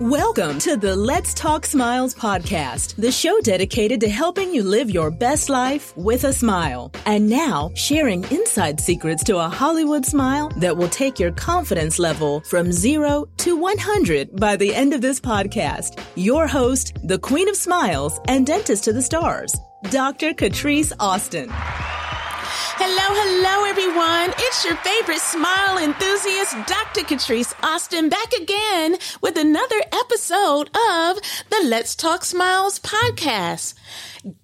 Welcome to the Let's Talk Smiles podcast, the show dedicated to helping you live your best life with a smile. And now, sharing inside secrets to a Hollywood smile that will take your confidence level from zero to 100 by the end of this podcast. Your host, the Queen of Smiles and Dentist to the Stars, Dr. Catrise Austin. Hello, hello. Your favorite smile enthusiast, Dr. Catrise Austin, back again with another episode of the Let's Talk Smiles podcast.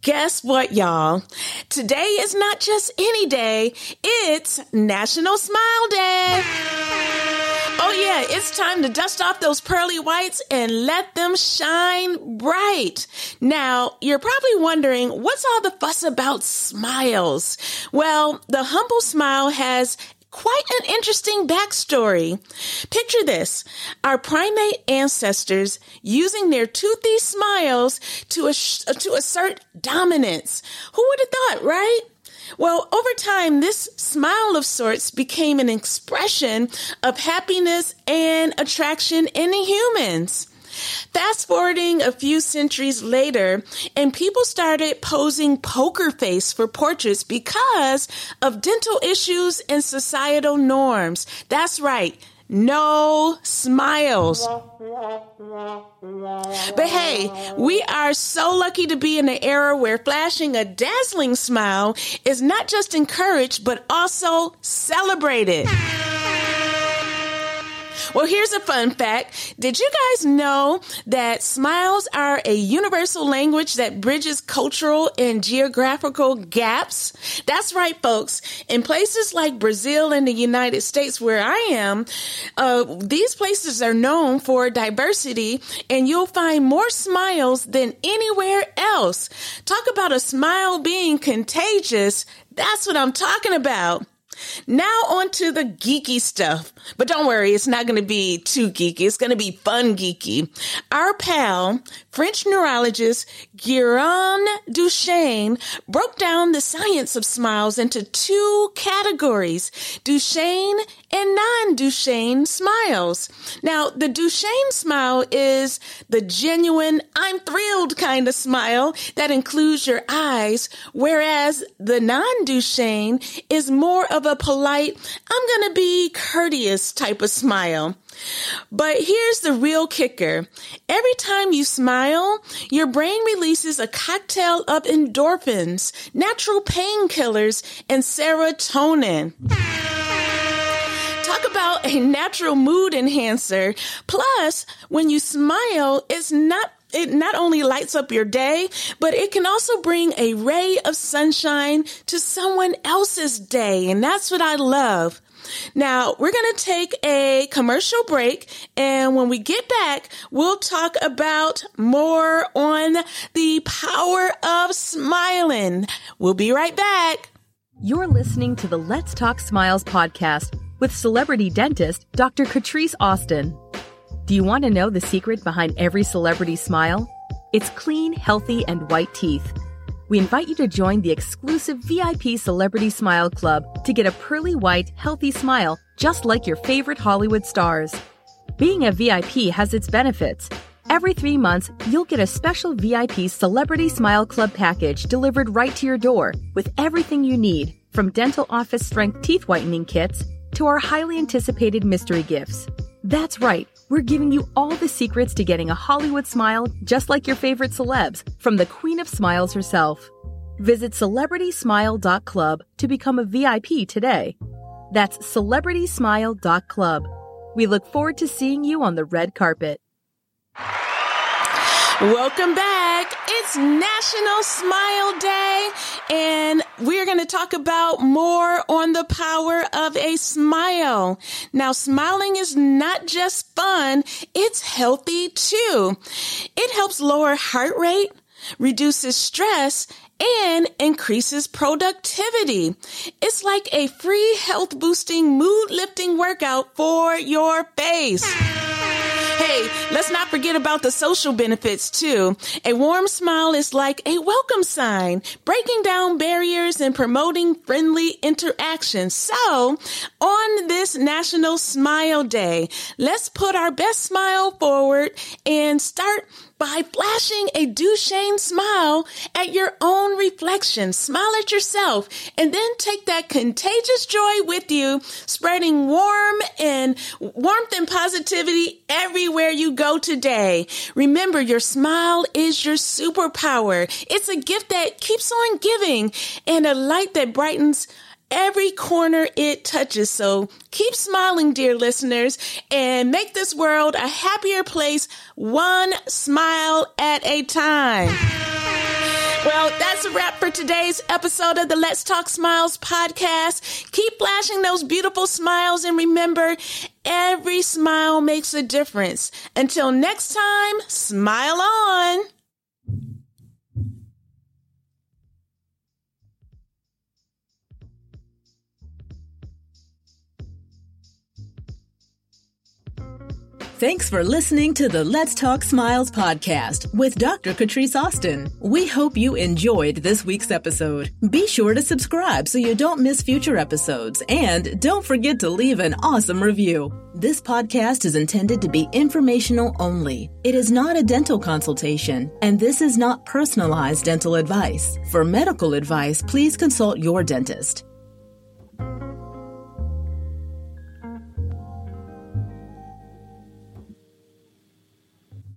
Guess what, y'all? Today is not just any day, it's National Smile Day. Oh, yeah, it's time to dust off those pearly whites and let them shine bright. Now, you're probably wondering, what's all the fuss about smiles? Well, the humble smile has quite an interesting backstory. Picture this our primate ancestors using their toothy smiles to, ass- to assert dominance. Who would have thought, right? Well, over time, this smile of sorts became an expression of happiness and attraction in humans. Fast forwarding a few centuries later, and people started posing poker face for portraits because of dental issues and societal norms. That's right no smiles. But hey, we are so lucky to be in an era where flashing a dazzling smile is not just encouraged, but also celebrated. Well, here's a fun fact. Did you guys know that smiles are a universal language that bridges cultural and geographical gaps? That's right, folks. In places like Brazil and the United States, where I am, uh, these places are known for diversity, and you'll find more smiles than anywhere else. Talk about a smile being contagious. That's what I'm talking about. Now on to the geeky stuff. But don't worry, it's not going to be too geeky. It's going to be fun geeky. Our pal, French neurologist Guérin Duchenne, broke down the science of smiles into two categories, Duchenne and non-Duchenne smiles. Now, the Duchenne smile is the genuine, I'm thrilled kind of smile that includes your eyes, whereas the non-Duchenne is more of a polite, I'm going to be courteous type of smile. But here's the real kicker. Every time you smile, your brain releases a cocktail of endorphins, natural painkillers, and serotonin. Talk about a natural mood enhancer. Plus, when you smile, it's not it not only lights up your day, but it can also bring a ray of sunshine to someone else's day. And that's what I love. Now, we're going to take a commercial break. And when we get back, we'll talk about more on the power of smiling. We'll be right back. You're listening to the Let's Talk Smiles podcast with celebrity dentist Dr. Catrise Austin. Do you want to know the secret behind every celebrity smile? It's clean, healthy, and white teeth. We invite you to join the exclusive VIP Celebrity Smile Club to get a pearly white, healthy smile just like your favorite Hollywood stars. Being a VIP has its benefits. Every three months, you'll get a special VIP Celebrity Smile Club package delivered right to your door with everything you need, from dental office strength teeth whitening kits to our highly anticipated mystery gifts. That's right, we're giving you all the secrets to getting a Hollywood smile just like your favorite celebs from the Queen of Smiles herself. Visit celebritysmile.club to become a VIP today. That's celebritysmile.club. We look forward to seeing you on the red carpet. Welcome back. It's National Smile Day, and we're going to talk about more on the power of a smile. Now, smiling is not just fun, it's healthy too. It helps lower heart rate, reduces stress, and increases productivity. It's like a free health boosting, mood lifting workout for your face. Hey, let's not forget about the social benefits too. A warm smile is like a welcome sign, breaking down barriers and promoting friendly interaction. So, on this National Smile Day, let's put our best smile forward and start by flashing a Duchenne smile at your own reflection. Smile at yourself and then take that contagious joy with you, spreading warm and warmth and positivity everywhere you go today. Remember, your smile is your superpower. It's a gift that keeps on giving and a light that brightens every corner it touches. So keep smiling, dear listeners, and make this world a happier place, one smile at a time. Well, that's a wrap for today's episode of the Let's Talk Smiles podcast. Keep flashing those beautiful smiles and remember, every smile makes a difference. Until next time, smile on. Thanks for listening to the Let's Talk Smiles podcast with Dr. Catrise Austin. We hope you enjoyed this week's episode. Be sure to subscribe so you don't miss future episodes and don't forget to leave an awesome review. This podcast is intended to be informational only. It is not a dental consultation, and this is not personalized dental advice. For medical advice, please consult your dentist.